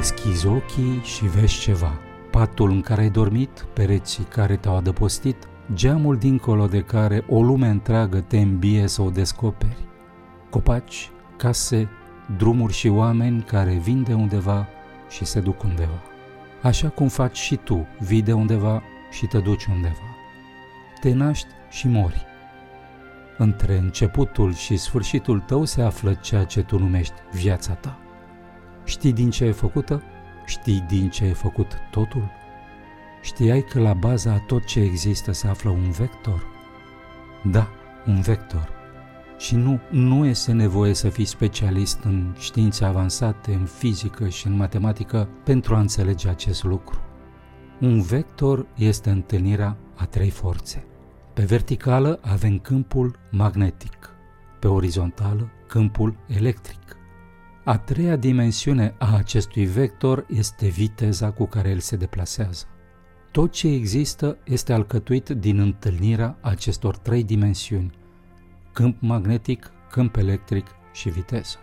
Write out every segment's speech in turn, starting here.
Deschizi ochii și vezi ceva. Patul în care ai dormit, pereții care te-au adăpostit, geamul dincolo de care o lume întreagă te îmbie să o descoperi. Copaci, case, drumuri și oameni care vin de undeva și se duc undeva. Așa cum faci și tu, vii de undeva și te duci undeva. Te naști și mori. Între începutul și sfârșitul tău se află ceea ce tu numești viața ta. Știi din ce e făcută? Știi din ce e făcut totul? Știai că la baza a tot ce există se află un vector? Da, un vector. Și nu, nu este nevoie să fii specialist în științe avansate, în fizică și în matematică pentru a înțelege acest lucru. Un vector este întâlnirea a trei forțe. Pe verticală avem câmpul magnetic, pe orizontală câmpul electric. A treia dimensiune a acestui vector este viteza cu care el se deplasează. Tot ce există este alcătuit din întâlnirea acestor trei dimensiuni, câmp magnetic, câmp electric și viteză.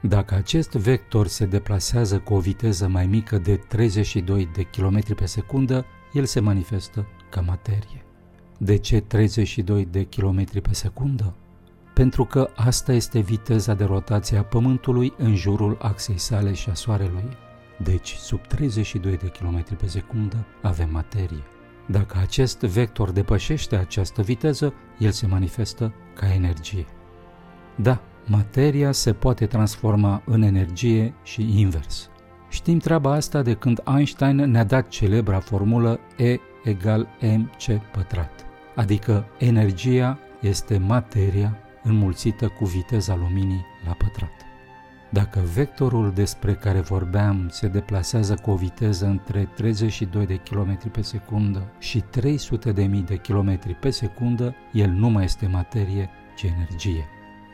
Dacă acest vector se deplasează cu o viteză mai mică de 32 de km pe secundă, el se manifestă ca materie. De ce 32 de km pe secundă? Pentru că asta este viteza de rotație a Pământului în jurul axei sale și a Soarelui. Deci, sub 32 de km pe secundă avem materie. Dacă acest vector depășește această viteză, el se manifestă ca energie. Da, materia se poate transforma în energie și invers. Știm treaba asta de când Einstein ne-a dat celebra formulă E egal mc pătrat, adică energia este materia înmulțită cu viteza luminii la pătrat. Dacă vectorul despre care vorbeam se deplasează cu o viteză între 32 de km pe secundă și 300 de mii de km pe secundă, el nu mai este materie, ci energie.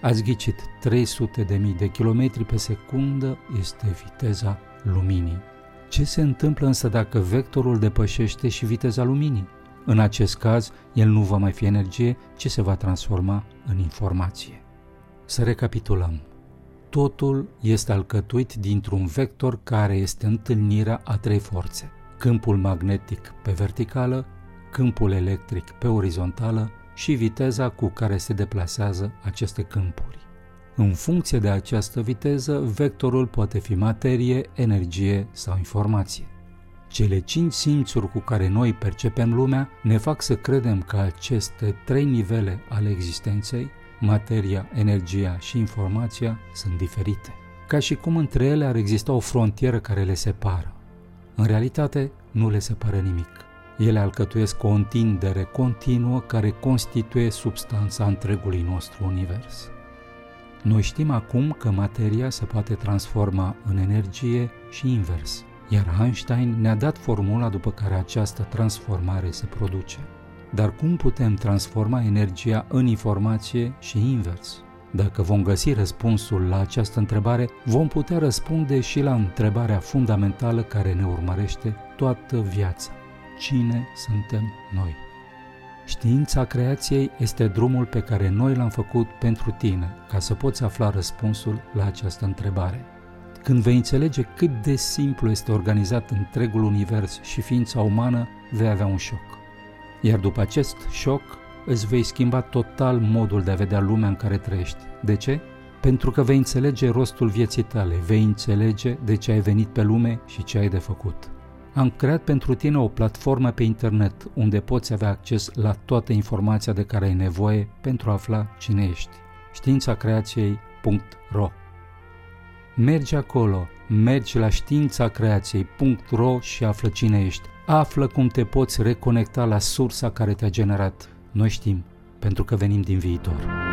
Ați ghicit, 300 de mii de km pe secundă este viteza luminii. Ce se întâmplă însă dacă vectorul depășește și viteza luminii? În acest caz, el nu va mai fi energie, ci se va transforma în informație. Să recapitulăm. Totul este alcătuit dintr-un vector care este întâlnirea a trei forțe. Câmpul magnetic pe verticală, câmpul electric pe orizontală și viteza cu care se deplasează aceste câmpuri. În funcție de această viteză, vectorul poate fi materie, energie sau informație. Cele cinci simțuri cu care noi percepem lumea ne fac să credem că aceste trei nivele ale existenței, materia, energia și informația, sunt diferite, ca și cum între ele ar exista o frontieră care le separă. În realitate, nu le separă nimic. Ele alcătuiesc o întindere continuă care constituie substanța întregului nostru univers. Noi știm acum că materia se poate transforma în energie și invers, iar Einstein ne-a dat formula după care această transformare se produce. Dar cum putem transforma energia în informație și invers? Dacă vom găsi răspunsul la această întrebare, vom putea răspunde și la întrebarea fundamentală care ne urmărește toată viața. Cine suntem noi? Știința creației este drumul pe care noi l-am făcut pentru tine, ca să poți afla răspunsul la această întrebare. Când vei înțelege cât de simplu este organizat întregul univers și ființa umană, vei avea un șoc. Iar după acest șoc, îți vei schimba total modul de a vedea lumea în care trăiești. De ce? Pentru că vei înțelege rostul vieții tale, vei înțelege de ce ai venit pe lume și ce ai de făcut. Am creat pentru tine o platformă pe internet unde poți avea acces la toată informația de care ai nevoie pentru a afla cine ești. științacreației.ro Mergi acolo, mergi la științacreației.ro și află cine ești. Află cum te poți reconecta la sursa care te-a generat. Noi știm, pentru că venim din viitor.